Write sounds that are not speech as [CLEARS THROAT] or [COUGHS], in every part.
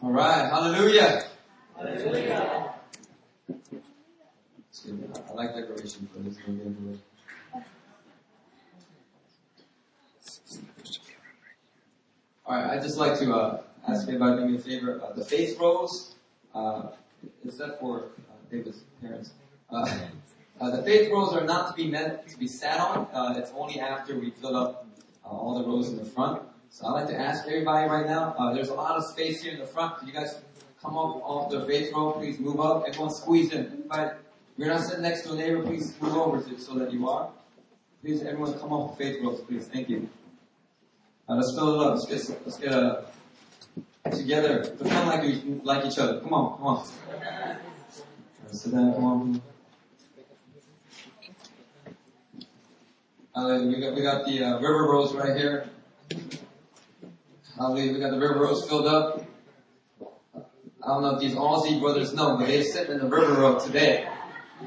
All right, hallelujah. Hallelujah. I like decoration for this one. All right, I'd just like to uh, ask everybody to do me a favor. Uh, the faith rows, uh, is that for uh, David's parents? Uh, [LAUGHS] uh, the faith rows are not to be meant to be sat on. Uh, it's only after we fill up uh, all the rows in the front. So I'd like to ask everybody right now, uh, there's a lot of space here in the front. Could you guys come up off the faith row? Please move up. Everyone squeeze in. But you're not sitting next to a neighbor, please move over to, so that you are. Please, everyone come off the faith rows, please. Thank you. Uh, let's fill it up. Let's get, let's get uh, together. Pretend like we like each other. Come on, come on. Sit down, come on. Hallelujah. We got, we got the uh, river rows right here. Hallelujah. We got the river rows filled up. I don't know if these Aussie brothers know, but they're sitting in the river row today.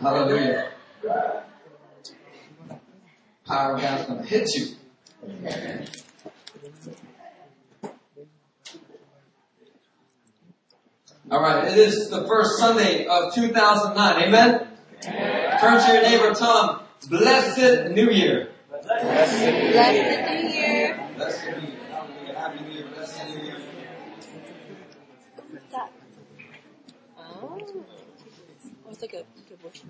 Hallelujah. Power of God's gonna hit you. All right, it is the first Sunday of 2009. Amen? Amen. Turn to your neighbor, him, Blessed New Year. Blessed New Year. New Year. Oh. It's like a good worship.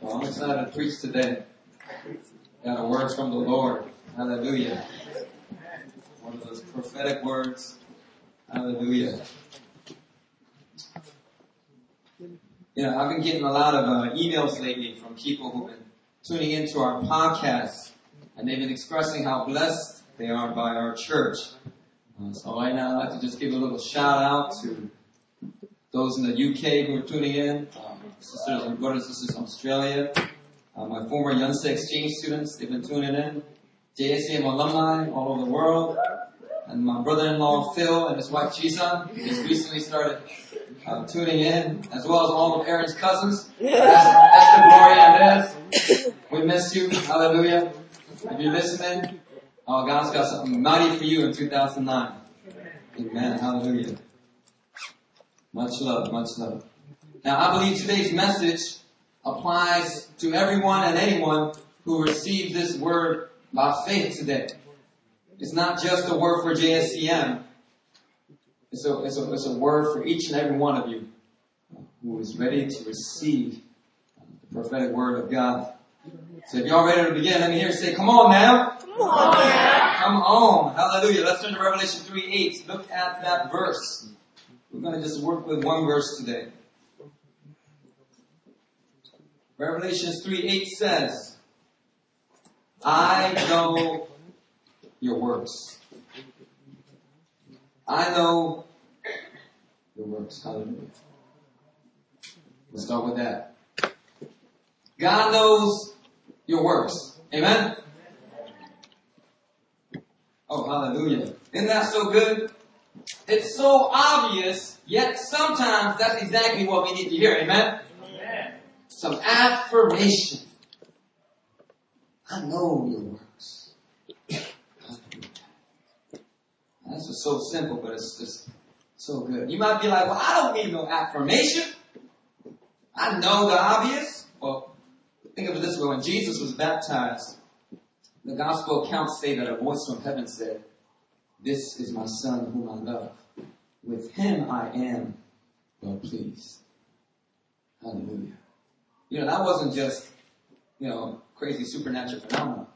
Well, I'm excited to preach today. Got a word from the Lord. Hallelujah. One of those prophetic words. Hallelujah. You know, I've been getting a lot of uh, emails lately from people who've been tuning into our podcast, and they've been expressing how blessed they are by our church. Uh, so right now, I'd like to just give a little shout out to those in the UK who are tuning in, um, sisters and brothers and sisters in Australia, uh, my former Yonsei exchange students, they've been tuning in, JSEM alumni all over the world, and my brother-in-law Phil and his wife who just recently started uh, tuning in, as well as all of Aaron's cousins, [LAUGHS] Esther, Gloria, and Ez. We miss you. Hallelujah. If you're listening, oh, God's got something mighty for you in 2009. Amen. Hallelujah. Much love, much love. Now, I believe today's message applies to everyone and anyone who receives this word by faith today. It's not just a word for JSEM. It's a, it's a, it's a word for each and every one of you who is ready to receive the prophetic word of God. So if y'all ready to begin, let me hear you say, come on now. Come on now. Come on. Hallelujah. Let's turn to Revelation 3 8. Look at that verse. We're going to just work with one verse today. Revelations 3 8 says, I know your works. I know your works. Hallelujah. Let's start with that. God knows your works. Amen? Oh, hallelujah. Isn't that so good? It's so obvious, yet sometimes that's exactly what we need to hear. Amen? Some affirmation. I know your works. That's just so simple, but it's just so good. You might be like, well, I don't need no affirmation. I know the obvious. Well, think of it this way. When Jesus was baptized, the gospel accounts say that a voice from heaven said, This is my son whom I love. With him I am well pleased. Hallelujah. You know, that wasn't just, you know, crazy supernatural phenomenon.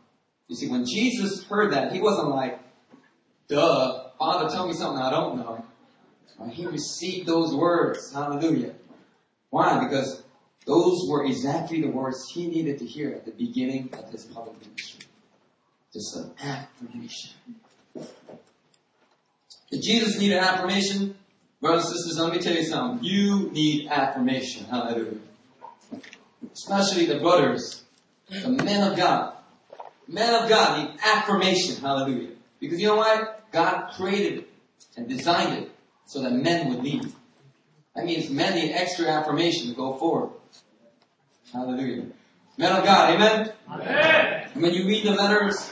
You see, when Jesus heard that, he wasn't like, duh, Father, tell me something I don't know. He received those words. Hallelujah. Why? Because those were exactly the words he needed to hear at the beginning of his public ministry. Just an affirmation. If Jesus needed affirmation, brothers and sisters, let me tell you something. You need affirmation. Hallelujah. Especially the brothers, the men of God. Men of God need affirmation. Hallelujah. Because you know what? God created it and designed it so that men would lead. That means men need extra affirmation to go forward. Hallelujah. Men of God, amen? Amen. And when you read the letters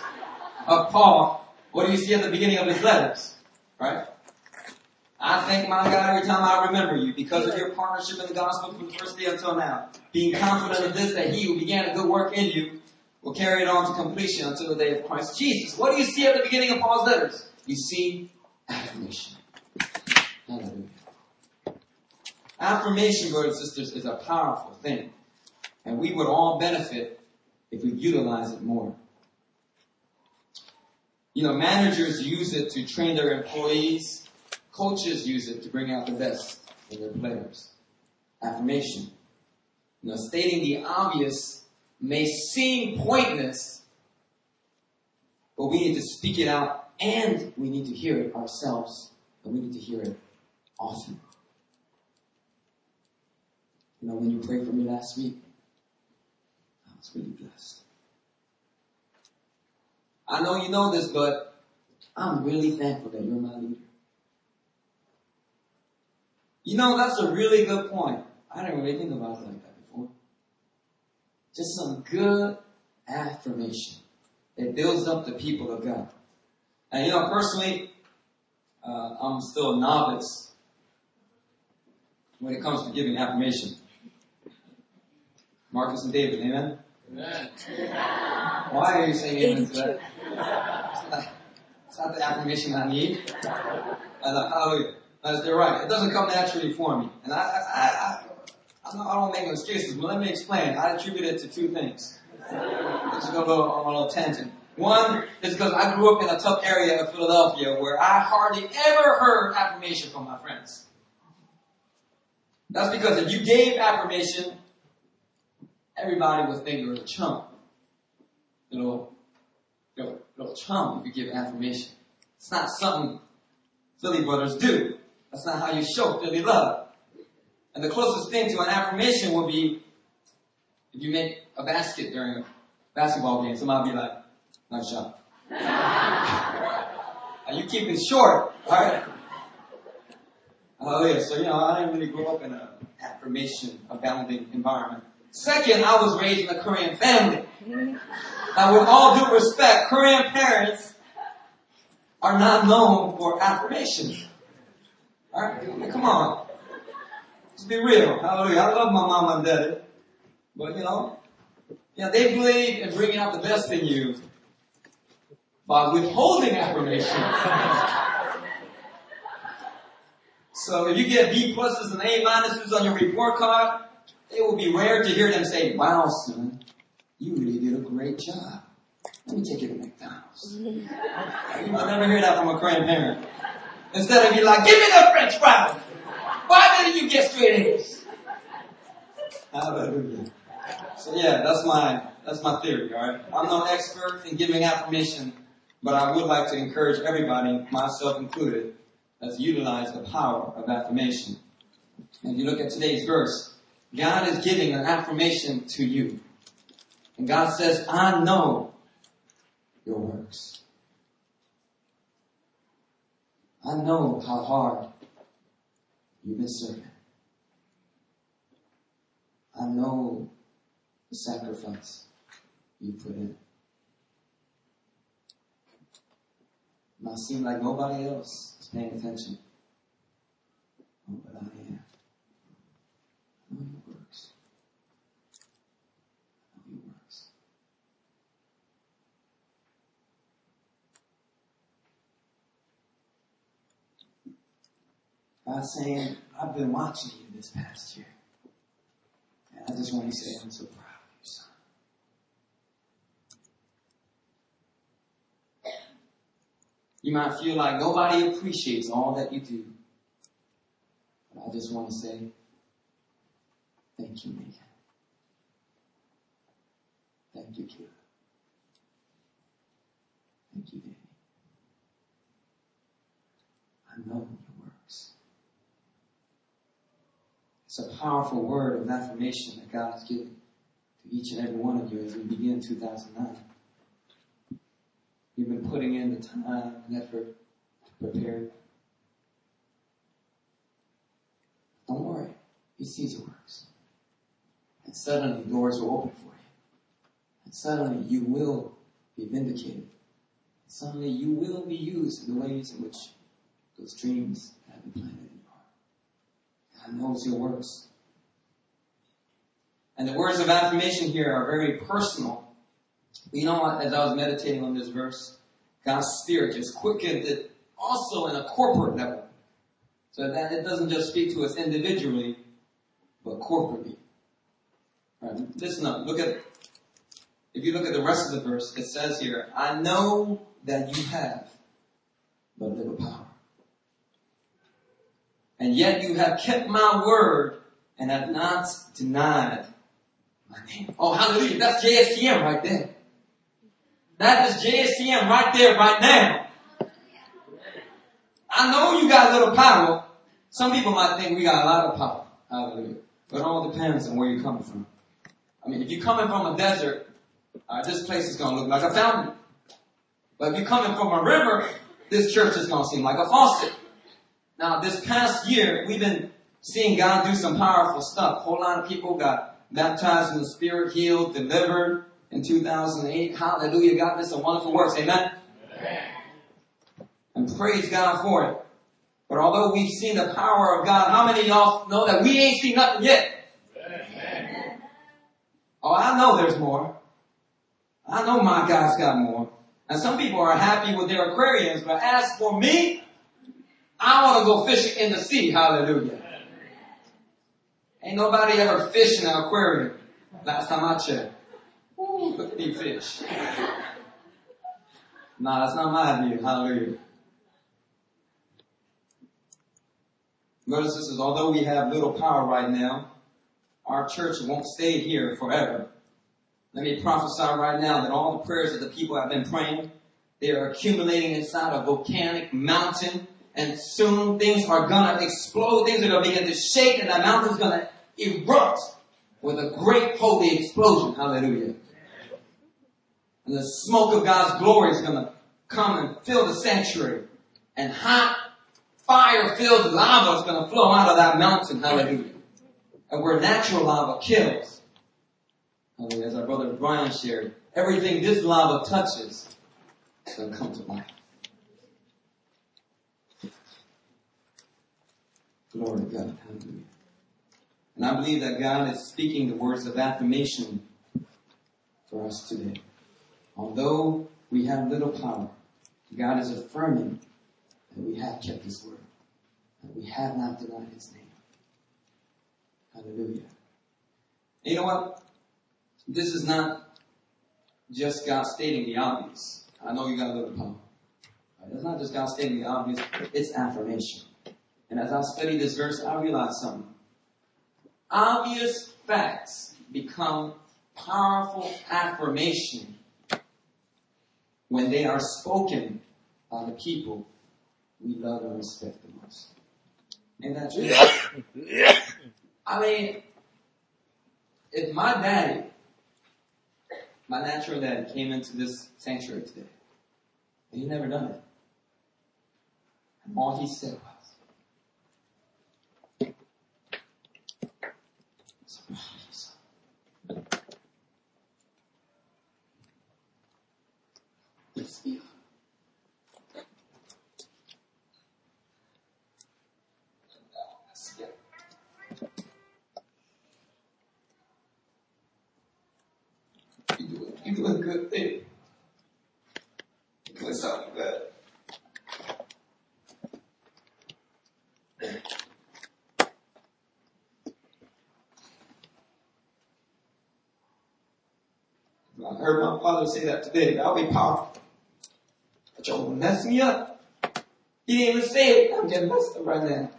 of Paul, what do you see at the beginning of his letters? Right? I thank my God every time I remember you because of your partnership in the gospel from the first day until now. Being confident of this, that he who began a good work in you will carry it on to completion until the day of Christ Jesus. What do you see at the beginning of Paul's letters? You see affirmation. Hallelujah. Affirmation, brothers and sisters, is a powerful thing. And we would all benefit if we utilize it more. You know, managers use it to train their employees. Coaches use it to bring out the best in their players. Affirmation. You know, stating the obvious may seem pointless, but we need to speak it out and we need to hear it ourselves, and we need to hear it often. You know, when you prayed for me last week, I was really blessed. I know you know this, but I'm really thankful that you're my leader. You know, that's a really good point. I didn't really think about it like that before. Just some good affirmation that builds up the people of God. And you know, personally, uh, I'm still a novice when it comes to giving affirmation. Marcus and David, amen? Why are you saying amen to that? It's not the affirmation I need. I thought, hallelujah. They're right. It doesn't come naturally for me. And I, I, I, I, don't, I don't make no excuses, but let me explain. I attribute it to two things. Let's go on a little tangent. One is because I grew up in a tough area of Philadelphia where I hardly ever heard affirmation from my friends. That's because if you gave affirmation, everybody would think you're a chump. Little, little, little chump if you give affirmation. It's not something Philly brothers do. That's not how you show Philly love. And the closest thing to an affirmation would be if you make a basket during a basketball game. Somebody be like, nice shot. [LAUGHS] Are you keeping short, alright? Oh yeah, so you know, I didn't really grow up in an affirmation abounding environment. Second, I was raised in a Korean family. Now with all due respect, Korean parents are not known for affirmation. Alright? Come on. Let's be real. Hallelujah. I love my mom and dad. But you know, yeah, they believe in bringing out the best in you by withholding affirmation. [LAUGHS] so if you get B pluses and A minuses on your report card, it will be rare to hear them say, wow, son, you really did a great job. Let me take you to McDonald's. [LAUGHS] you will never hear that from a grandparent. Instead of you like, give me the french fries. Why didn't you get straight A's? Hallelujah. So yeah, that's my, that's my theory, alright? I'm no expert in giving affirmation, but I would like to encourage everybody, myself included, to utilize the power of affirmation. And if you look at today's verse, God is giving an affirmation to you. And God says, I know your works. I know how hard you've been serving. I know the sacrifice you put in. It seem like nobody else is paying attention. Oh, but I am. I know your works. I know your works. God's saying, I've been watching you this past year. And I just want to say I'm so proud of you, son. You might feel like nobody appreciates all that you do. But I just want to say, thank you, Megan. Thank you, Kira. Thank you, Danny. I know your works. It's a powerful word of affirmation that God has given to each and every one of you as we begin 2009. You've been putting in the time and effort to prepare. Don't worry. He sees your works. And suddenly doors will open for you. And suddenly you will be vindicated. Suddenly you will be used in the ways in which those dreams have been planted in your works. And the words of affirmation here are very personal. You know? As I was meditating on this verse, God's Spirit just quickened it also in a corporate level. So that it doesn't just speak to us individually, but corporately. Listen up. Look at, if you look at the rest of the verse, it says here, I know that you have but little power. And yet you have kept my word and have not denied my name. Oh, hallelujah. That's JSEM right there. That is JSEM right there, right now. I know you got a little power. Some people might think we got a lot of power. Hallelujah. But it all depends on where you're coming from. I mean, if you're coming from a desert, uh, this place is going to look like a fountain. But if you're coming from a river, this church is going to seem like a faucet. Now, this past year, we've been seeing God do some powerful stuff. A whole lot of people got baptized in the Spirit, healed, delivered in 2008. Hallelujah. God did some wonderful works. Amen? Amen. And praise God for it. But although we've seen the power of God, how many of y'all know that we ain't seen nothing yet? Amen. Oh, I know there's more. I know my God's got more. And some people are happy with their aquariums, but as for me, I want to go fishing in the sea. Hallelujah. Ain't nobody ever fished in an aquarium. Last time I checked. Ooh, look at fish. [LAUGHS] nah, that's not my view. Hallelujah. Brothers and sisters, although we have little power right now, our church won't stay here forever. Let me prophesy right now that all the prayers that the people have been praying, they are accumulating inside a volcanic mountain, and soon things are gonna explode, things are gonna begin to shake, and that mountain's gonna erupt with a great holy explosion. Hallelujah. And the smoke of God's glory is gonna come and fill the sanctuary. And hot, fire-filled lava is gonna flow out of that mountain. Hallelujah. And where natural lava kills, as our brother Brian shared, everything this lava touches is to come to life. Glory to God. Hallelujah. And I believe that God is speaking the words of affirmation for us today. Although we have little power, God is affirming that we have kept His word, that we have not denied His name. Hallelujah. And you know what? This is not just God stating the obvious. I know you got a little power. It's not just God stating the obvious, it's affirmation. And as I study this verse, I realize something. Obvious facts become powerful affirmation when they are spoken by the people we love and respect the most. And that's true? I mean, if my daddy my natural dad came into this sanctuary today. And he never done it. And all he said was, Let's be You do a good thing. You doing something good. I heard my father say that today. That'll be powerful. But y'all mess me up. He didn't even say it. I'm getting messed up right now.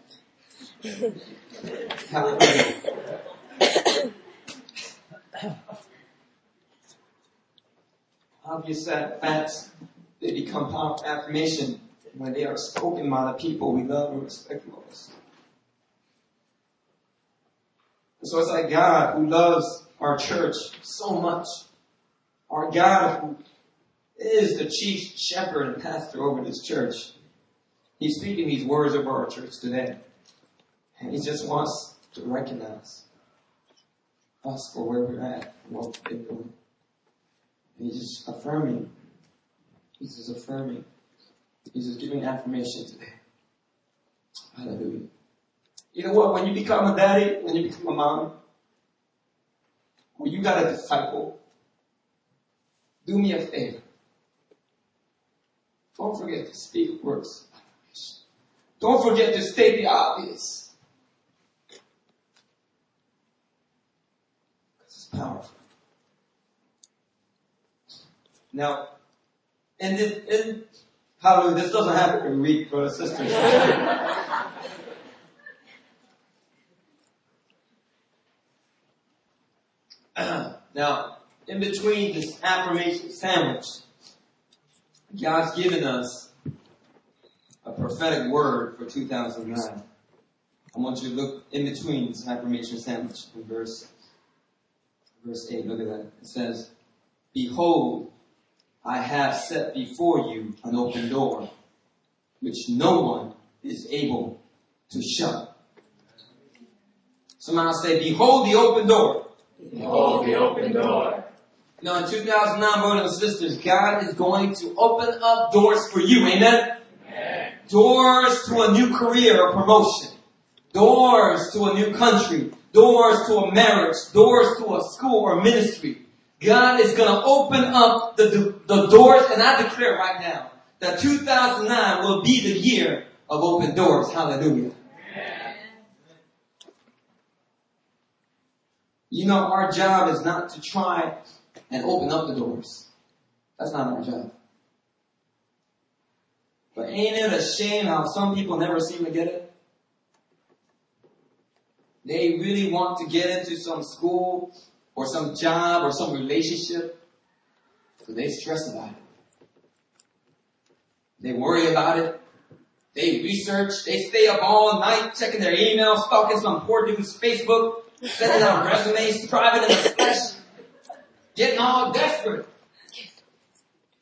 [LAUGHS] Obvious facts, they become powerful affirmation when they are spoken by the people we love and respect most. So it's like God who loves our church so much. Our God who is the chief shepherd and pastor over this church. He's speaking these words over our church today. And he just wants to recognize us for where we're at and what been doing. He's just affirming. He's just affirming. He's just giving affirmation today. Hallelujah. You know what? When you become a daddy, when you become a mom, when you got a disciple, do me a favor. Don't forget to speak words. Don't forget to state the obvious. Because it's powerful. Now, and in, in hallelujah, this doesn't happen every week, brothers and sisters. [LAUGHS] [CLEARS THROAT] now, in between this affirmation sandwich, God's given us a prophetic word for 2009. I want you to look in between this affirmation sandwich in verse, verse 8. Look at that. It says, Behold, I have set before you an open door, which no one is able to shut. Somebody say, Behold the open door. Behold the open door. You know, in 2009, brothers and sisters, God is going to open up doors for you. Amen? Amen. Doors to a new career or promotion. Doors to a new country. Doors to a marriage. Doors to a school or ministry. God is going to open up the, the doors, and I declare right now that 2009 will be the year of open doors. Hallelujah. You know, our job is not to try and open up the doors. That's not our job. But ain't it a shame how some people never seem to get it? They really want to get into some school or some job or some relationship, but they stress about it. They worry about it. They research. They stay up all night checking their emails, stalking some poor dude's Facebook, sending out [LAUGHS] resumes, private the flesh, getting all desperate.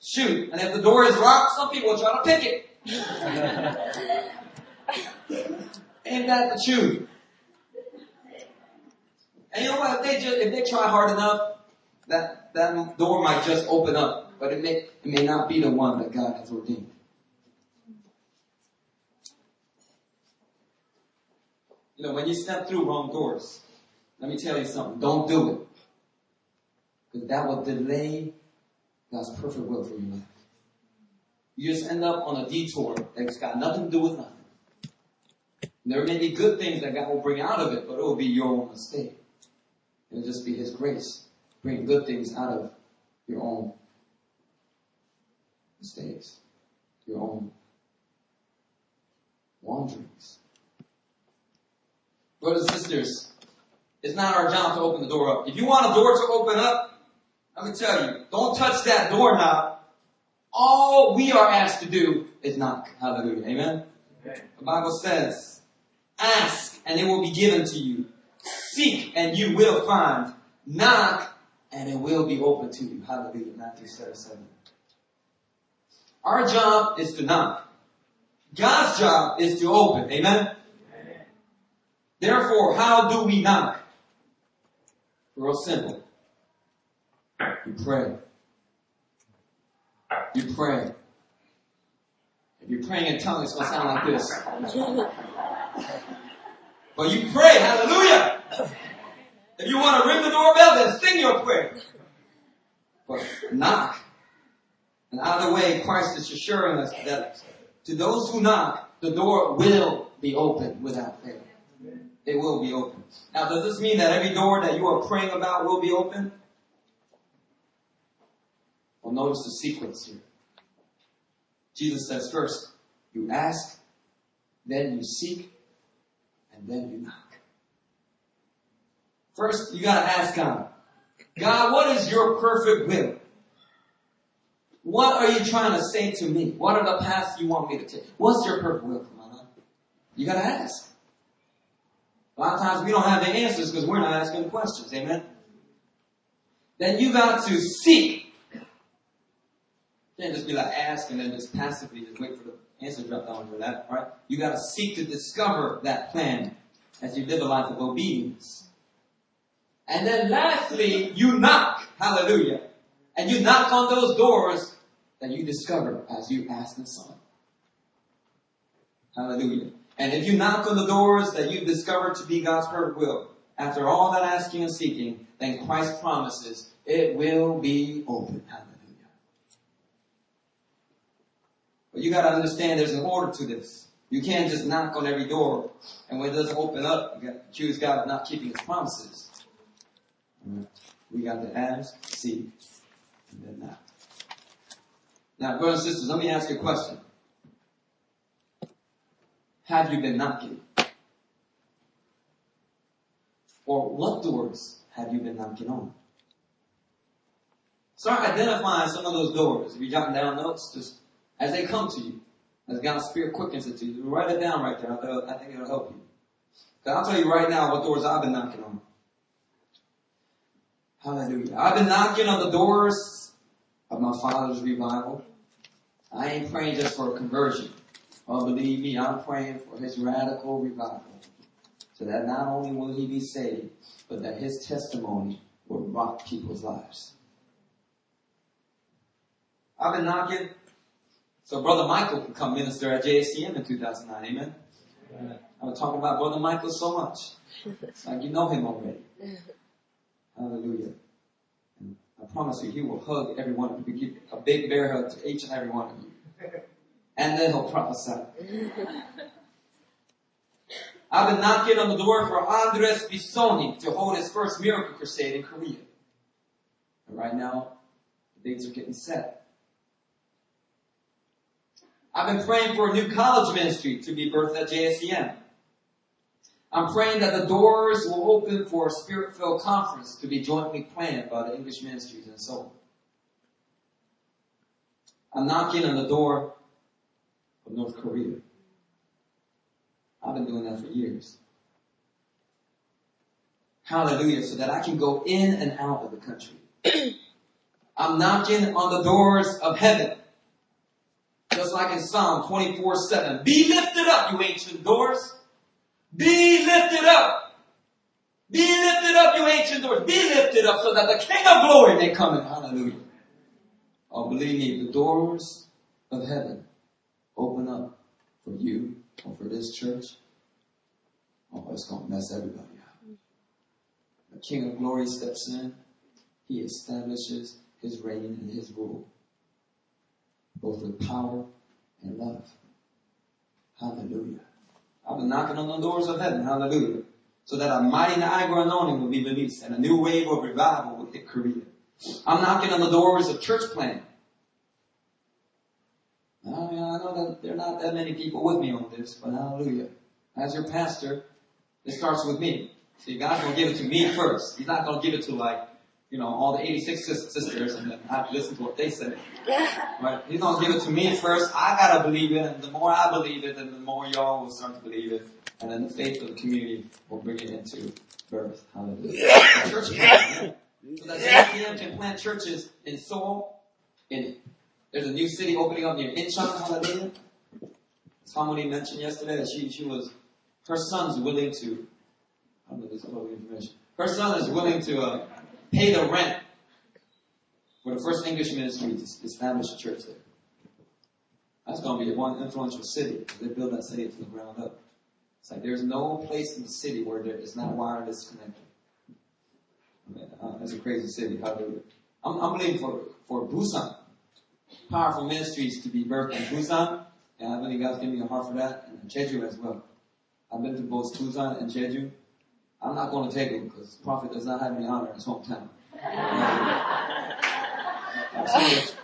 Shoot, and if the door is locked, some people will try to pick it. [LAUGHS] Ain't that the truth? And you know what? If they just if they try hard enough, that that door might just open up, but it may it may not be the one that God has ordained. You know, when you step through wrong doors, let me tell you something. Don't do it. Because that will delay God's perfect will for your life. You just end up on a detour that's got nothing to do with nothing. There may be good things that God will bring out of it, but it will be your own mistake. It'll just be His grace bringing good things out of your own mistakes, your own wanderings. Brothers and sisters, it's not our job to open the door up. If you want a door to open up, let me tell you, don't touch that doorknob. All we are asked to do is knock. Hallelujah. Amen? Amen. The Bible says, ask and it will be given to you. Seek and you will find. Knock and it will be open to you. Hallelujah. Matthew 7, 7. Our job is to knock. God's job is to open. Amen? Amen. Therefore, how do we knock? Real simple. You pray. You pray. If you're praying in tongues, it's going to sound like this. But you pray, hallelujah. If you want to ring the doorbell, then sing your prayer. But knock. And either way, Christ is assuring us that to those who knock, the door will be open without fail. It will be open. Now, does this mean that every door that you are praying about will be open? Well, notice the sequence here. Jesus says first, you ask, then you seek, and then you knock. First, you gotta ask God. God, what is your perfect will? What are you trying to say to me? What are the paths you want me to take? What's your perfect will life? You gotta ask. A lot of times we don't have the answers because we're not asking questions. Amen? Then you got to seek. Can't just be like ask and then just passively just wait for the answer to drop down for that, right? You got to seek to discover that plan as you live a life of obedience. And then lastly, you knock. Hallelujah. And you knock on those doors that you discover as you ask the Son. Hallelujah. And if you knock on the doors that you've discovered to be God's perfect will, after all that asking and seeking, then Christ promises it will be open. Hallelujah. But you gotta understand there's an order to this. You can't just knock on every door, and when it doesn't open up, you got to accuse God of not keeping His promises. Mm-hmm. We got to ask, seek, and then knock. Now, brothers and sisters, let me ask you a question. Have you been knocking? Or what doors have you been knocking on? Start identifying some of those doors. If you're jotting down notes, just as they come to you, as God's Spirit quickens it to you, write it down right there. I think it'll help you. Cause I'll tell you right now what doors I've been knocking on. Hallelujah. I've been knocking on the doors of my father's revival. I ain't praying just for a conversion. Oh, believe me, I'm praying for his radical revival. So that not only will he be saved, but that his testimony will rock people's lives. I've been knocking so Brother Michael can come minister at JSEM in 2009. Amen. Amen. I was talking about Brother Michael so much. It's [LAUGHS] like you know him already. [LAUGHS] Hallelujah. And I promise you, he will hug every one of you. Give a big bear hug to each and every one of you. [LAUGHS] And then he'll prophesy. I've been knocking on the door for Andres Bisonni to hold his first miracle crusade in Korea. And right now, the dates are getting set. I've been praying for a new college ministry to be birthed at JSEM. I'm praying that the doors will open for a spirit-filled conference to be jointly planned by the English ministries and so on. I'm knocking on the door of North Korea. I've been doing that for years. Hallelujah, so that I can go in and out of the country. [CLEARS THROAT] I'm knocking on the doors of heaven just like in Psalm 24 7. Be lifted up, you ancient doors. Be lifted up. Be lifted up, you ancient doors. Be lifted up so that the King of glory may come in. Hallelujah. Oh, believe me, the doors of heaven open up for you or for this church. Oh, it's going to mess everybody up. The King of glory steps in. He establishes his reign and his rule both with power and love. Hallelujah. I've been knocking on the doors of heaven. Hallelujah. So that a mighty Niagara anointing will be released and a new wave of revival will hit Korea. I'm knocking on the doors of church planting. I mean, I know that there are not that many people with me on this, but hallelujah. As your pastor, it starts with me. See, God's gonna give it to me first. He's not gonna give it to like you know, all the 86 sisters and then I have to listen to what they say. [LAUGHS] Right? He's gonna give it to me first. I gotta believe it, and the more I believe it, then the more y'all will start to believe it. And then the faith of the community will bring it into birth. Hallelujah. [LAUGHS] church. So that JPM can plant churches in Seoul, in there's a new city opening up near Incheon, hallelujah. Somebody mentioned yesterday that she, she was, her son's willing to, I don't know this other information. Her son is willing to, uh, pay the rent for the first English ministry to establish a church there. That's going to be one influential city. They build that city from the ground up. It's like there's no place in the city where there is not wireless connection. I uh, that's a crazy city. Hallelujah. I'm, I'm believing for, for Busan. Powerful ministries to be birthed in Busan. And I believe God's giving me a heart for that. And Jeju as well. I've been to both Busan and Jeju. I'm not going to take it because prophet does not have any honor in his hometown.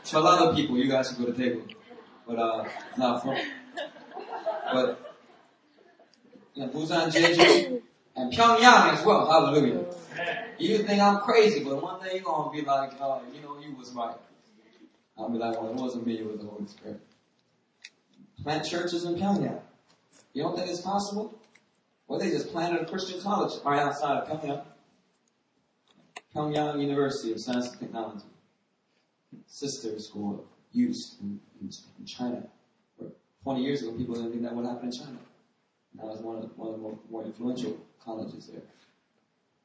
to a lot of people, you guys should go to table. But, uh, not for, but, you know, Busan, Jeju, and Pyongyang as well. Hallelujah. You think I'm crazy, but one day you're going to be like, uh, you know, you was right. I'll be like, well, it wasn't me, it was the Holy Spirit. Plant churches in Pyongyang. You don't think it's possible? Well, they just planted a Christian college right outside of Pyongyang. Pyongyang University of Science and Technology. Sister school of YUST in, in, in China. 20 years ago, people didn't think that would happen in China. That was one of, the, one of the more, more influential colleges there.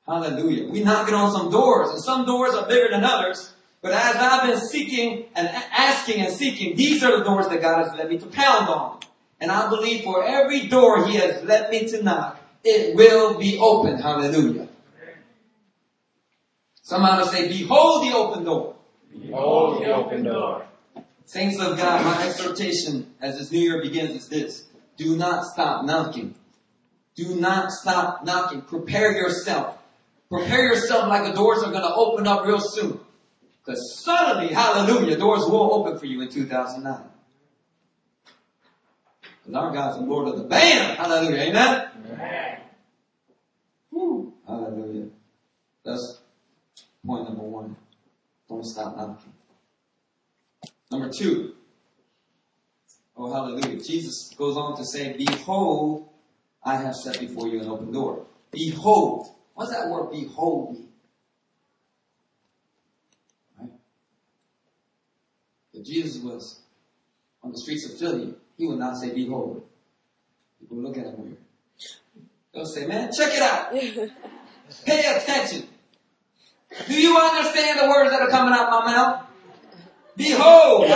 Hallelujah. We knocking on some doors, and some doors are bigger than others. But as I've been seeking and asking and seeking, these are the doors that God has led me to pound on. And I believe for every door he has led me to knock, it will be open. Hallelujah. Somebody say, behold the open door. Behold the open door. Saints of God, my exhortation as this new year begins is this. Do not stop knocking. Do not stop knocking. Prepare yourself. Prepare yourself like the doors are going to open up real soon. Because suddenly, hallelujah, doors will open for you in 2009. Because our God's the Lord of the band. Hallelujah. Amen? Amen. Whew. Hallelujah. That's point number one. Don't stop knocking. Number two. Oh, hallelujah. Jesus goes on to say, Behold, I have set before you an open door. Behold. What's that word, behold mean? Right? If Jesus was on the streets of Philly, he will not say, Behold. People would look at him weird. They'll say, Man, check it out. [LAUGHS] Pay attention. Do you understand the words that are coming out my mouth? Behold.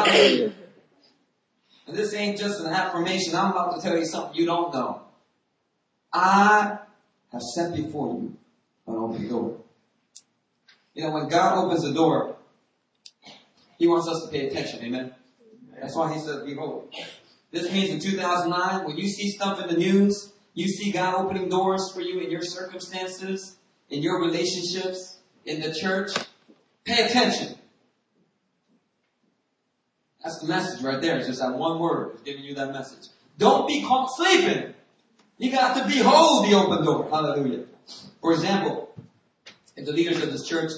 And this ain't just an affirmation. I'm about to tell you something you don't know. I have set before you an open door. You know, when God opens the door, He wants us to pay attention. Amen. That's why He says, behold. This means in 2009, when you see stuff in the news, you see God opening doors for you in your circumstances, in your relationships, in the church, pay attention. That's the message right there. It's just that one word is giving you that message. Don't be caught sleeping. You got to behold the open door. Hallelujah. For example, if the leaders of this church,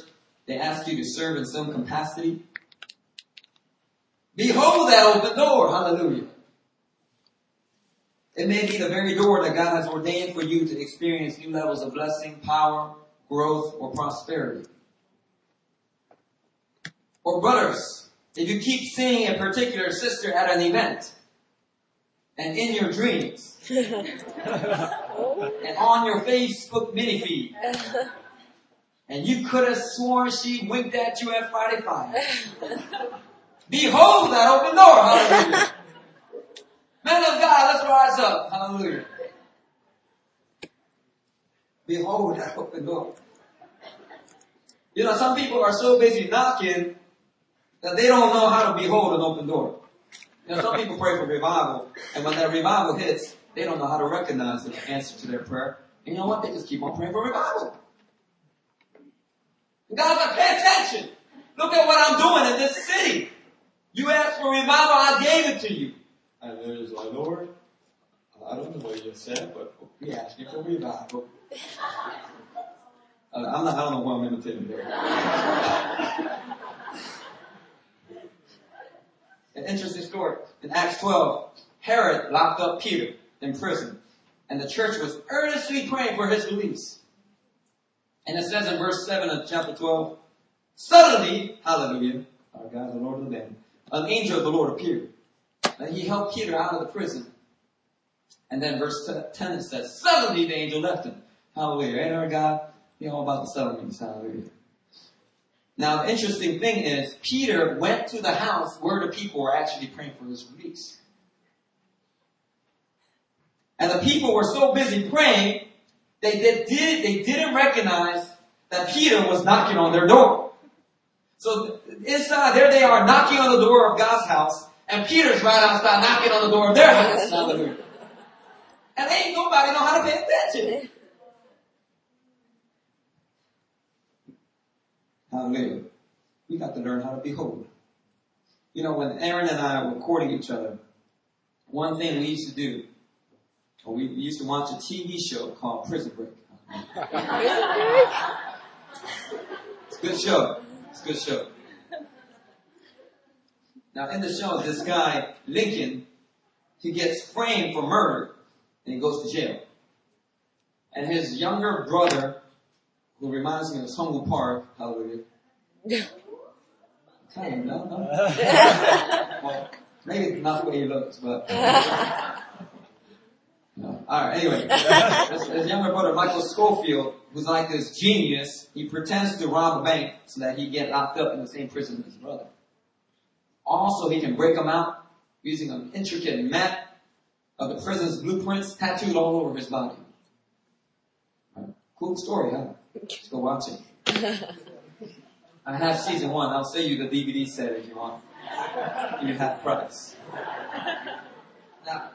they ask you to serve in some capacity, behold that open door. Hallelujah. It may be the very door that God has ordained for you to experience new levels of blessing, power, growth, or prosperity. Or brothers, if you keep seeing a particular sister at an event, and in your dreams, [LAUGHS] and on your Facebook mini feed, and you could have sworn she winked at you at Friday Five. [LAUGHS] Behold that open door, hallelujah. Men of God, let's rise up, hallelujah. Behold that open door. You know, some people are so busy knocking that they don't know how to behold an open door. You know, some [LAUGHS] people pray for revival, and when that revival hits, they don't know how to recognize the answer to their prayer. And you know what? They just keep on praying for revival. God's like, pay attention. Look at what I'm doing in this city. You asked for revival, I gave it to you. And there's like, Lord, I don't know what you said, but we asked you for revival. I'm not, I don't know who I'm imitating there. An interesting story. In Acts 12, Herod locked up Peter in prison, and the church was earnestly praying for his release. And it says in verse 7 of chapter 12, Suddenly, hallelujah, our God, the Lord of the band, an angel of the Lord appeared. He helped Peter out of the prison. And then verse 10 it says, Suddenly the angel left him. Hallelujah. Ain't our God? You know about the settlements. Hallelujah. Now the interesting thing is, Peter went to the house where the people were actually praying for his release. And the people were so busy praying, they, they, did, they didn't recognize that Peter was knocking on their door. So inside, there they are knocking on the door of God's house, and Peter's right outside knocking on the door of their house. Hallelujah. [LAUGHS] And ain't nobody know how to pay attention. Hallelujah. We got to learn how to behold. You know, when Aaron and I were courting each other, one thing we used to do, or we used to watch a TV show called Prison Break. [LAUGHS] It's a good show. It's a good show. Now in the show, this guy, Lincoln, he gets framed for murder and he goes to jail. And his younger brother, who reminds me of Sungwoo Park, hallelujah. Kind of, no, no. [LAUGHS] well, maybe not the way he looks, but. [LAUGHS] No. Alright, anyway. His, his younger brother, Michael Scofield, who's like this genius, he pretends to rob a bank so that he get locked up in the same prison as his brother. Also, he can break them out using an intricate map of the prison's blueprints tattooed all over his body. Right. Cool story, huh? Let's go watch it. [LAUGHS] I have season one. I'll send you the DVD set if you want. You have price. Now,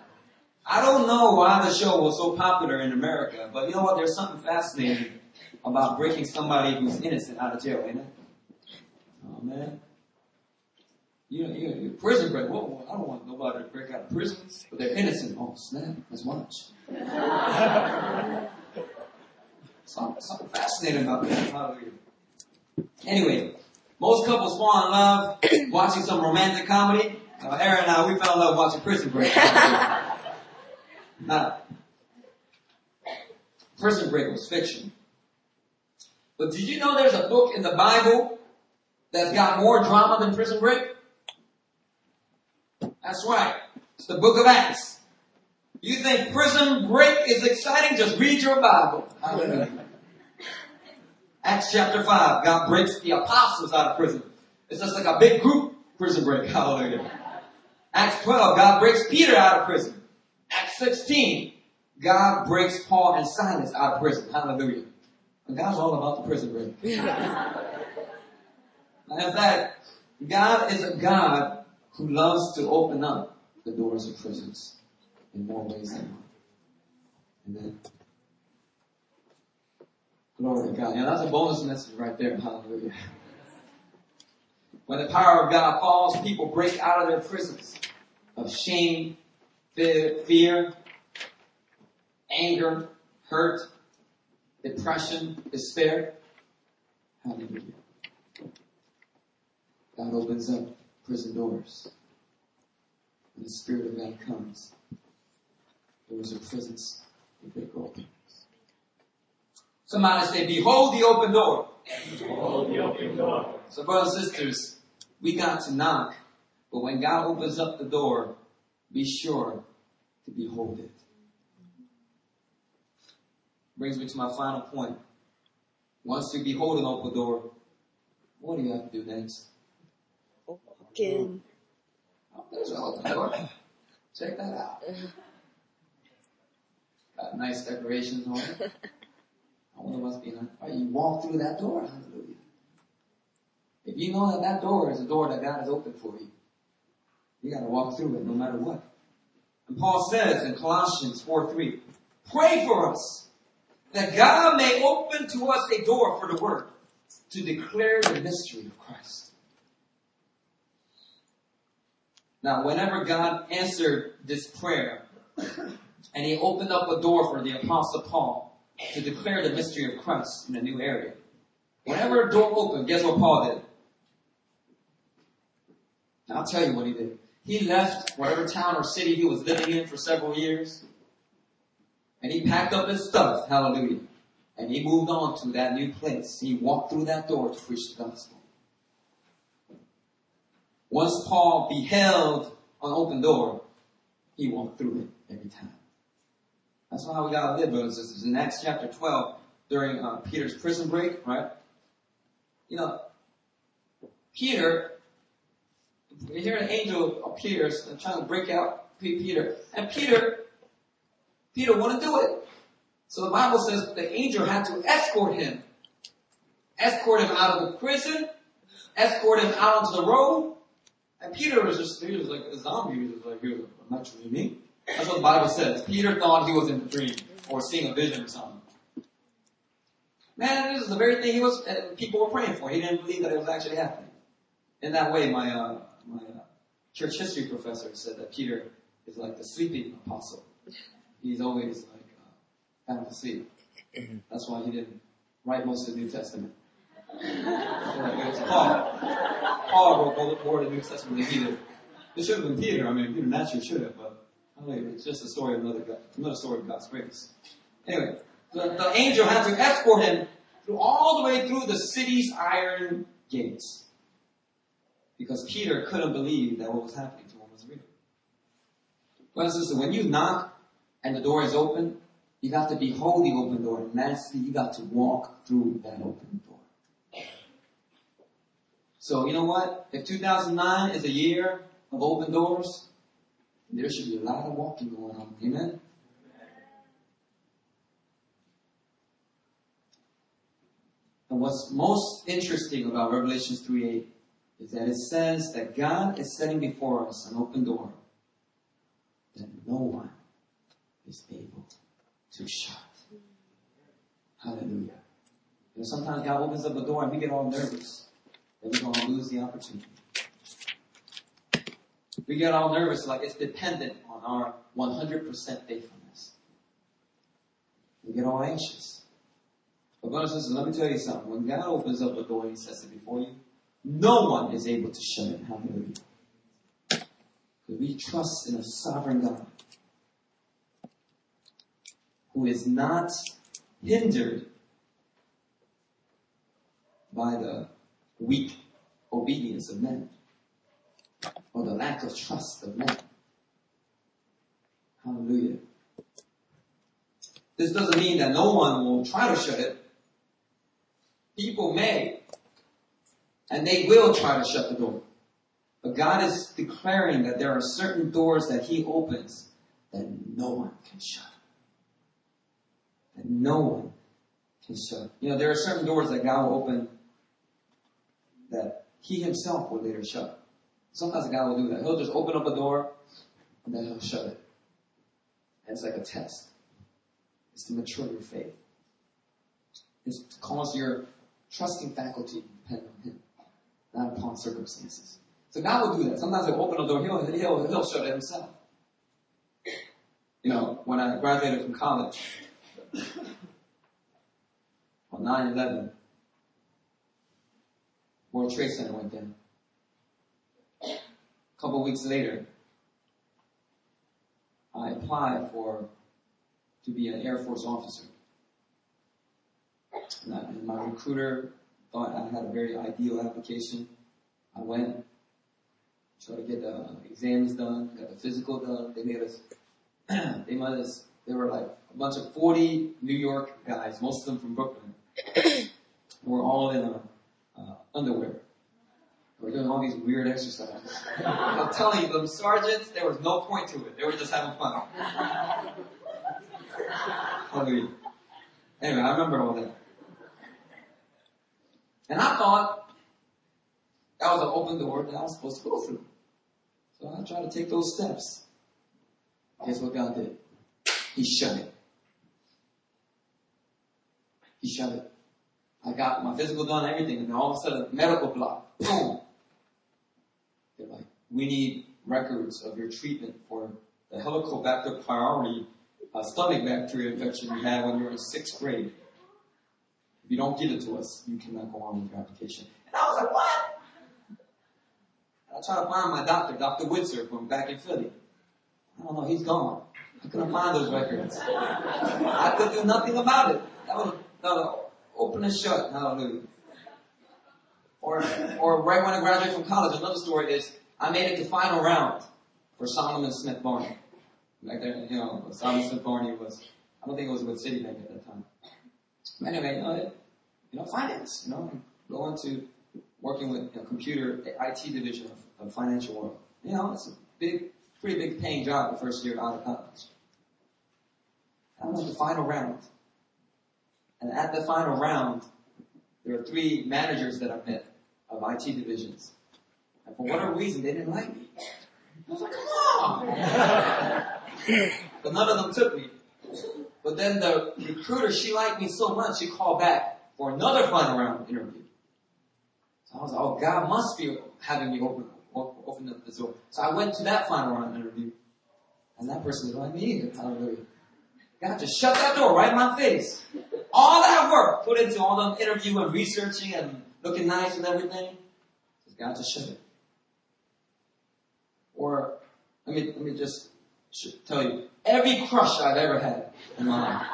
I don't know why the show was so popular in America, but you know what? There's something fascinating about breaking somebody who's innocent out of jail, ain't it? Oh man. You know, you, you prison break. I don't want nobody to break out of prison, but they're innocent. Oh snap! Let's watch. [LAUGHS] something, fascinating about that. Hallelujah. Anyway, most couples fall in love [COUGHS] watching some romantic comedy. Uh, Aaron and I, we fell in love watching Prison Break. [LAUGHS] now, Prison Break was fiction. But did you know there's a book in the Bible that's got more drama than Prison Break? That's right. It's the book of Acts. You think Prison Break is exciting? Just read your Bible. Hallelujah. Acts chapter 5, God breaks the apostles out of prison. It's just like a big group prison break. [LAUGHS] Hallelujah. Acts 12, God breaks Peter out of prison. Acts 16, God breaks Paul and Silas out of prison. Hallelujah. And God's all about the prison break. [LAUGHS] in fact, God is a God who loves to open up the doors of prisons in more ways than one. Amen. Glory to God. Yeah, that's a bonus message right there. Hallelujah. When the power of God falls, people break out of their prisons of shame, fear, anger, hurt, depression, despair. Hallelujah. God opens up prison doors. When the Spirit of God comes, doors of prisons they break open. Somebody say, behold the open door. Behold the open door. So brothers and sisters, we got to knock, but when God opens up the door, be sure to behold it. Brings me to my final point. Once you behold an open door, what do you have to do next? Again. Oh, there's open door. Check that out. Got nice decorations on it. I wonder what's behind. Right, you walk through that door. Hallelujah. If you know that that door is a door that God has opened for you, you got to walk through it no matter what. And Paul says in Colossians 4 3, pray for us that God may open to us a door for the word to declare the mystery of Christ. Now, whenever God answered this prayer and he opened up a door for the apostle Paul, to declare the mystery of Christ in a new area. Whenever a door opened, guess what Paul did? I'll tell you what he did. He left whatever town or city he was living in for several years, and he packed up his stuff, hallelujah, and he moved on to that new place. He walked through that door to preach the gospel. Once Paul beheld an open door, he walked through it every time. That's how we gotta live, brothers and sisters. In Acts chapter 12, during uh, Peter's prison break, right? You know, Peter, hear an angel appears and trying to break out Peter. And Peter, Peter wouldn't do it. So the Bible says the angel had to escort him. Escort him out of the prison, escort him out onto the road. And Peter was just, he was like a zombie. He was like, I'm not dreaming. That's what the Bible says. Peter thought he was in a dream or seeing a vision or something. Man, this is the very thing he was, uh, people were praying for. He didn't believe that it was actually happening. In that way, my, uh, my uh, church history professor said that Peter is like the sleeping apostle. He's always like, uh, found asleep. That's why he didn't write most of the New Testament. Paul. Paul wrote more of the New Testament than he. It should have been Peter. I mean, Peter naturally should have, but it's just a story of another, God, another story of God's grace. Anyway, the, the angel had to escort him through all the way through the city's iron gates. Because Peter couldn't believe that what was happening to him was real. Brothers and when you knock and the door is open, you got to behold the open door. And lastly, you got to walk through that open door. So, you know what? If 2009 is a year of open doors, There should be a lot of walking going on. Amen? And what's most interesting about Revelation 3.8 is that it says that God is setting before us an open door that no one is able to shut. Hallelujah. Sometimes God opens up a door and we get all nervous that we're going to lose the opportunity. We get all nervous like it's dependent on our 100% faithfulness. We get all anxious. But brothers and sisters, let me tell you something. When God opens up a door and He sets it before you, no one is able to shut it. Hallelujah. Because we trust in a sovereign God who is not hindered by the weak obedience of men or the lack of trust of men. Hallelujah. This doesn't mean that no one will try to shut it. People may, and they will try to shut the door. But God is declaring that there are certain doors that He opens that no one can shut. That no one can shut. You know, there are certain doors that God will open that He Himself will later shut. Sometimes a guy will do that. He'll just open up a door and then he'll shut it. And it's like a test. It's to mature your faith. It's to cause your trusting faculty to depend on Him, not upon circumstances. So God will do that. Sometimes He'll open a door, He'll, he'll, he'll shut it Himself. You know, when I graduated from college, [LAUGHS] on 9-11, World Trade Center went down. A couple weeks later, I applied for to be an Air Force officer. And, I, and my recruiter thought I had a very ideal application. I went, tried to get the exams done, got the physical done. They made us, [CLEARS THROAT] they made us, there were like a bunch of 40 New York guys, most of them from Brooklyn. [CLEARS THROAT] We're all in a, underwear. We're doing all these weird exercises. I'm telling you, them sergeants, there was no point to it. They were just having fun. Anyway, I remember all that. And I thought that was an open door that I was supposed to go through. So I tried to take those steps. Guess what God did? He shut it. He shut it. I got my physical done, everything, and then all of a sudden, medical block. Boom. They're like, we need records of your treatment for the Helicobacter pylori uh, stomach bacteria infection you had when you were in sixth grade. If you don't give it to us, you cannot go on with your application. And I was like, what? I tried to find my doctor, Dr. Witzer from back in Philly. I don't know, he's gone. I couldn't find those records. I could do nothing about it. That was, that was open and shut. Hallelujah. Or, or right when I graduated from college, another story is I made it to final round for Salomon Smith Barney. Back there, you know, Salomon Smith Barney was, I don't think it was with Citibank at that time. But anyway, you know, it, you know, finance, you know, going to working with a computer IT division of, of financial world. You know, it's a big, pretty big paying job the first year out of college. I went to final round. And at the final round, there were three managers that I met of IT divisions. And for whatever reason, they didn't like me. I was like, come on! but none of them took me. But then the recruiter, she liked me so much, she called back for another final round interview. So I was like, oh, God must be having me open, open up the door. So I went to that final round interview. And that person didn't like me either. Hallelujah. God just shut that door right in my face. All that work put into all the interview and researching and looking nice and everything. God just shut it. Or let me let me just tell you, every crush I've ever had in my life.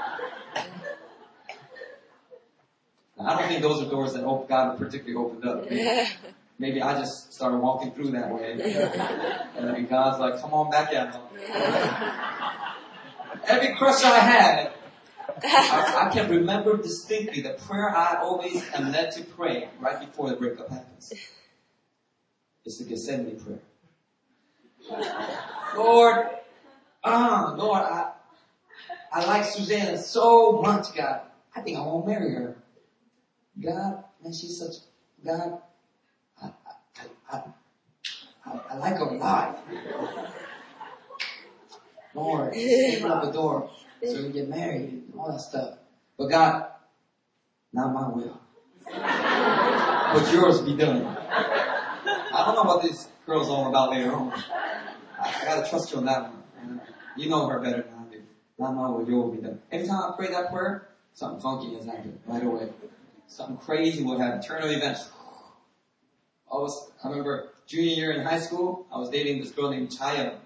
Now, I don't think those are doors that God particularly opened up. Maybe, [LAUGHS] maybe I just started walking through that way, [LAUGHS] and God's like, "Come on back out." [LAUGHS] Every crush I had, I, I, [LAUGHS] can remember distinctly the prayer I always am led to pray right before the breakup happens. It's the Gethsemane prayer. Lord, ah, Lord, I, I like Susanna so much, God. I think I won't marry her. God, man, she's such, God, I, I, I, I, I like her a lot. Lord, [LAUGHS] open up the door so we can get married and all that stuff. But God, not my will. But yours be done. I don't know what this girl's all about later on. I, I gotta trust you on that one. You know her better than I do. Not my will, your will be done. Every time I pray that prayer, something funky has happened right away. Something crazy will happen. Turn of events. I was, I remember junior year in high school, I was dating this girl named Chaya.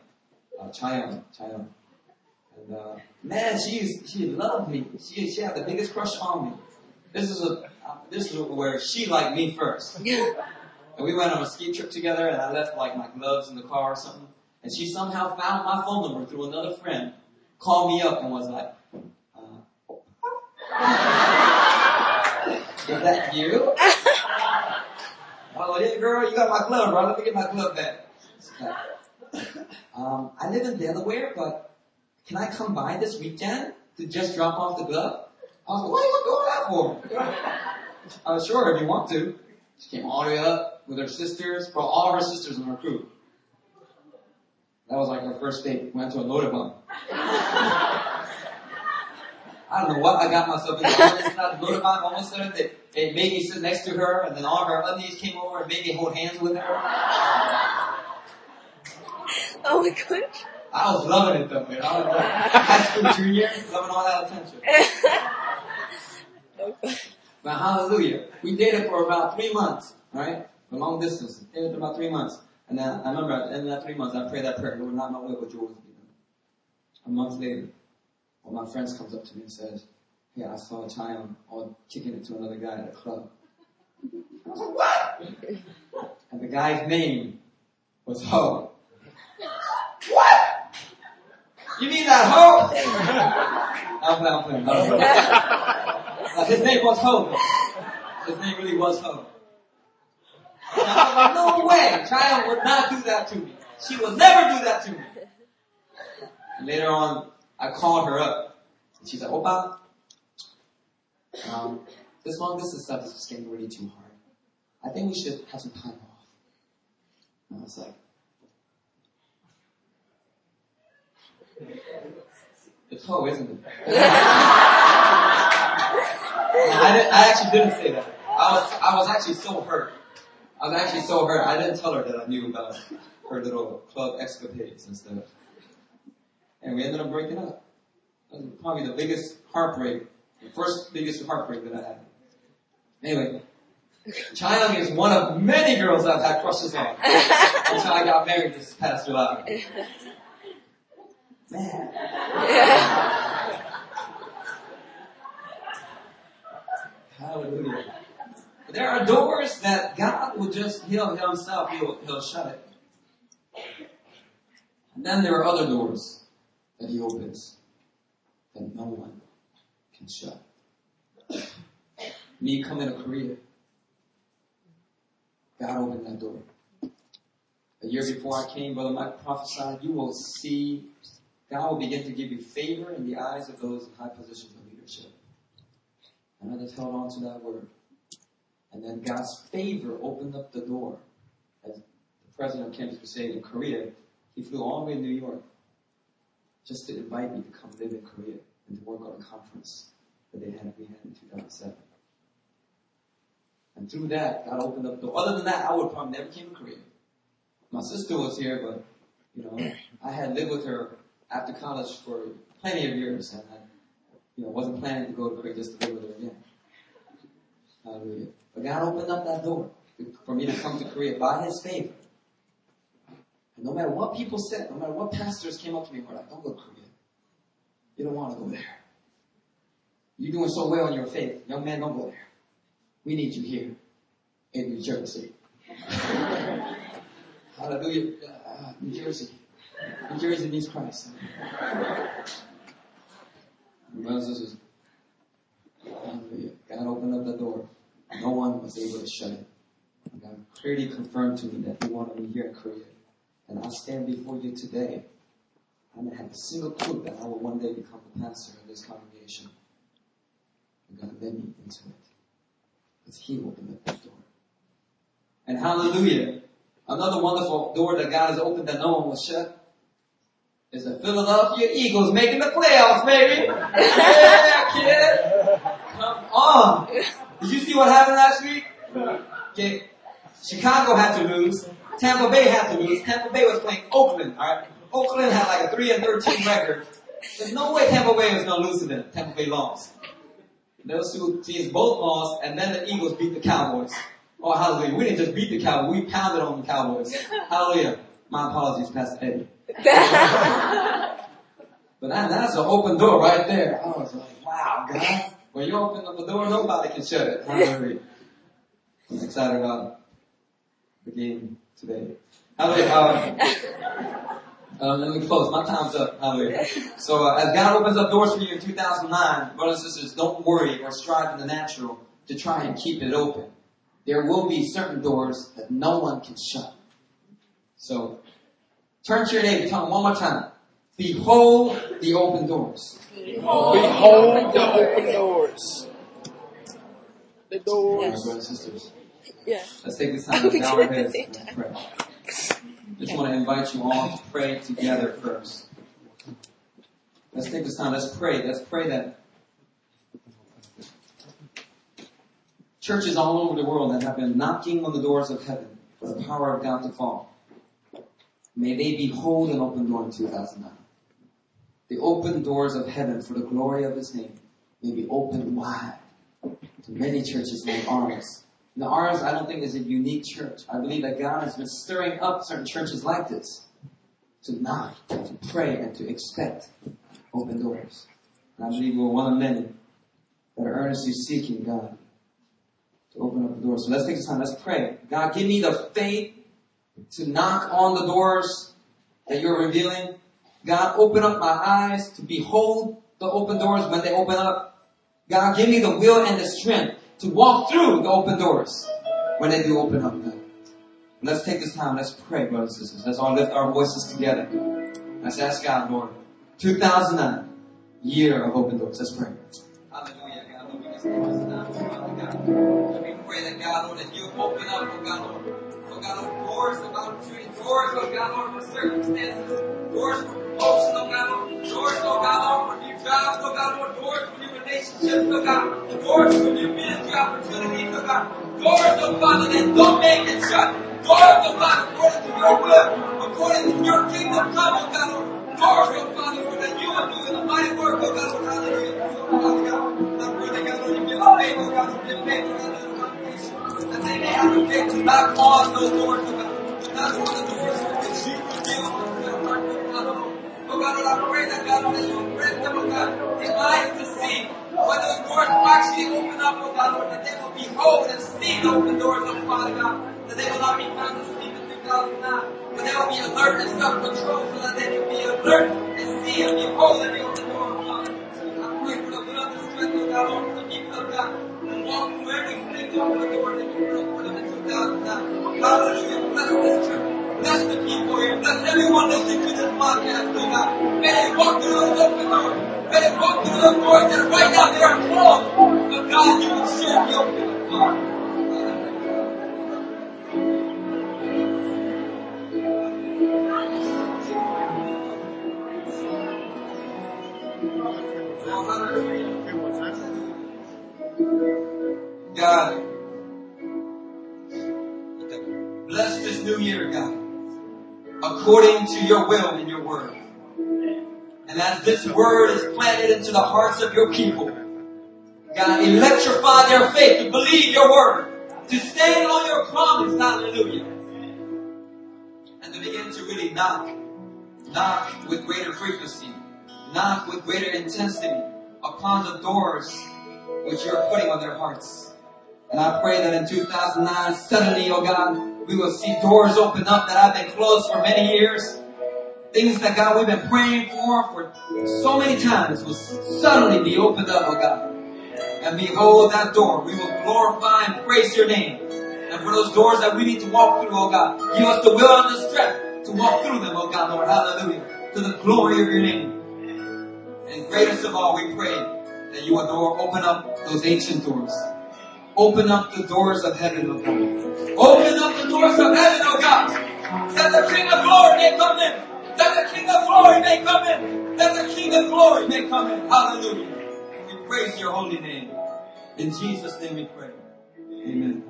Uh, Chaya. And, uh, man, she's, she loved me. She, she had the biggest crush on me. This is a, uh, this is where she liked me first. [LAUGHS] And we went on a ski trip together and I left like my gloves in the car or something. And she somehow found my phone number through another friend, called me up and was like, uh, [LAUGHS] is that you? [LAUGHS] Oh, yeah, girl, you got my glove, bro. Let me get my glove back. [LAUGHS] Um, I live in Delaware, but can I come by this weekend to just drop off the glove? I was like, what are you doing that for? I was [LAUGHS] sure if you want to. She came all the way up with her sisters, brought all her sisters in her crew. That was like her first date. Went to a motorhome. [LAUGHS] I don't know what I got myself into. I went inside the motorhome. Almost sudden they, they made me sit next to her, and then all her aunties came over and made me hold hands with her. Oh my gosh. I was loving it though, man. I was like, high school junior, loving all that attention. [LAUGHS] But hallelujah. We dated for about three months, right? For long distance. Dated for about three months. And then I remember at the end of that three months, I prayed that prayer, Lord, not my will, but yours be done. A month later, one of my friends comes up to me and says, Hey, I saw a child all kicking it to another guy at a club. I was like, what? And the guy's name was Ho. What? You mean that Hope? I'm playing, I'm playing. Uh, his name was Hope. His name really was Hope. No way. Child would not do that to me. She would never do that to me. And later on, I called her up. And she's like, Opa, um, this long distance stuff is just getting really too hard. I think we should have some time off. And I was like, it's Ho, isn't it? I, didn't, I actually didn't say that. I was, I was actually so hurt. I was actually so hurt. I didn't tell her that I knew about her little club escapades and stuff. And we ended up breaking up. That was probably the biggest heartbreak, the first biggest heartbreak that I had. Anyway, Chayoung is one of many girls I've had crushes on until I got married this past July. Man. [LAUGHS] Hallelujah. There are doors that God will just, he'll Himself, He'll, He'll shut it. And then there are other doors that He opens that no one can shut. Me coming to Korea, God opened that door. A year before I came, Brother Mike prophesied, you will see, God will begin to give you favor in the eyes of those in high positions of leadership. And I just held on to that word. And then God's favor opened up the door. As the president of Campus Crusade in Korea, he flew all the way to New York just to invite me to come live in Korea and to work on a conference that they had we had in 2007. And through that, God opened up the door. Other than that, I would probably never came to Korea. My sister was here, but you know, I had lived with her after college for plenty of years, and I, you know, wasn't planning to go to Korea just to go her again. Hallelujah. But God opened up that door for me to come to Korea by His favor. And no matter what people said, no matter what pastors came up to me and were like, don't go to Korea. You don't want to go there. You're doing so well in your faith. Young man, don't go there. We need you here in New Jersey. [LAUGHS] Hallelujah. Uh, New Jersey. New Jersey needs Christ. Brothers and. God opened up the door. No one was able to shut it. God clearly confirmed to me that He wanted me here in Korea. And I stand before you today I didn't have a single clue that I would one day become the pastor of this congregation. And God led me into it. Because He opened up that door. And hallelujah. Another wonderful door that God has opened that no one will shut is the Philadelphia Eagles making the playoffs, baby. [LAUGHS] Yeah, kid. Come on. Did you see what happened last week? Okay. Chicago had to lose. Tampa Bay had to lose. Tampa Bay was playing Oakland, alright? Oakland had like a 3 and 13 record. There's no way Tampa Bay was gonna lose to them. Tampa Bay lost. Those two teams both lost, and then the Eagles beat the Cowboys. Oh, hallelujah. We didn't just beat the Cowboys, we pounded on the Cowboys. [LAUGHS] Hallelujah. My apologies, Pastor Eddie. But that, that's an open door right there. I was like, wow, God. When you open up the door, nobody can shut it. I'm excited about the game today. Hallelujah. Uh, let me close. My time's up. Hallelujah. So uh, as God opens up doors for you in 2009, brothers and sisters, don't worry or strive in the natural to try and keep it open. There will be certain doors that no one can shut. So turn to your neighbor, tell them one more time. Behold the open doors. Behold the open doors. The All right, doors. brothers and sisters. Yeah. Let's take this time to bow our heads and [LAUGHS] pray. Just want to invite you all to pray together first. Let's take this time. Let's pray. Let's pray that churches all over the world that have been knocking on the doors of heaven for the power of God to fall, may they behold an open door in 2009. The open doors of heaven for the glory of His name may be opened wide to many churches like ours. Now ours, I don't think is a unique church. I believe that God has been stirring up certain churches like this to knock, to pray, and to expect open doors. And I believe we're one of many that are earnestly seeking God to open up the doors. So let's take this time. Let's pray. God, give me the faith to knock on the doors that you're revealing. God, open up my eyes to behold the open doors when they open up. God, give me the will and the strength to walk through the open doors when they do open up. God. Let's take this time. Let's pray, brothers and sisters. Let's all lift our voices together. Let's ask God, Lord. 2009, year of open doors. Let's pray. Hallelujah, God. Lord, pray that God, Lord, that you open up, oh God, Lord. Oh God, doors of opportunity, doors, oh God, Lord, for circumstances, doors for promotion, oh God, Lord, doors, oh God, Lord, for new jobs, oh God, Lord, doors for new relationships, oh God, doors for new ministry opportunities, oh God, doors, oh Father, that don't make it shut, doors, oh God, according to your will, according to your kingdom come, oh God, Lord, doors, oh Father, Lord, that you are doing a mighty work, oh God, Lord, hallelujah, oh Father God, that God, Lord, you give faith, oh God, Lord, give faith, oh God, that they may have the faith to knock on those doors, oh God, to knock on the doors that you unto their heart, oh God, God, Lord, I pray that God, that you grant them, oh God, the eyes to see when those doors actually open up, oh God, Lord, that they will behold and see the open doors, of Father God, that they will not be found asleep in 2009, but they will be alert and self-control so that they can be alert and see and behold and the door, oh Father. I pray for the will and the strength, oh God, for the people of God, who walk through every single open door that you will for them in 2009. Hallelujah, bless this church. Bless the people here. Bless everyone listening to this podcast, God. May to your will and your word. And as this word is planted into the hearts of your people, God, electrify their faith to believe your word, to stand on your promise, hallelujah, and to begin to really knock, knock with greater frequency, knock with greater intensity upon the doors which you're putting on their hearts. And I pray that in 2009, suddenly, oh God, we will see doors open up that have been closed for many years. Things that God we've been praying for for so many times will suddenly be opened up, oh God. And behold that door. We will glorify and praise your name. And for those doors that we need to walk through, oh God, give us the will and the strength to walk through them, oh God, Lord. Hallelujah. to the glory of your name. And greatest of all, we pray that you, adore, open up those ancient doors. Open up the doors of heaven, O God. Open up the doors of heaven, O God. That the King of glory may come in. Of glory may come in. That the King of glory may come in. Hallelujah. We praise your holy name. In Jesus' name we pray. Amen.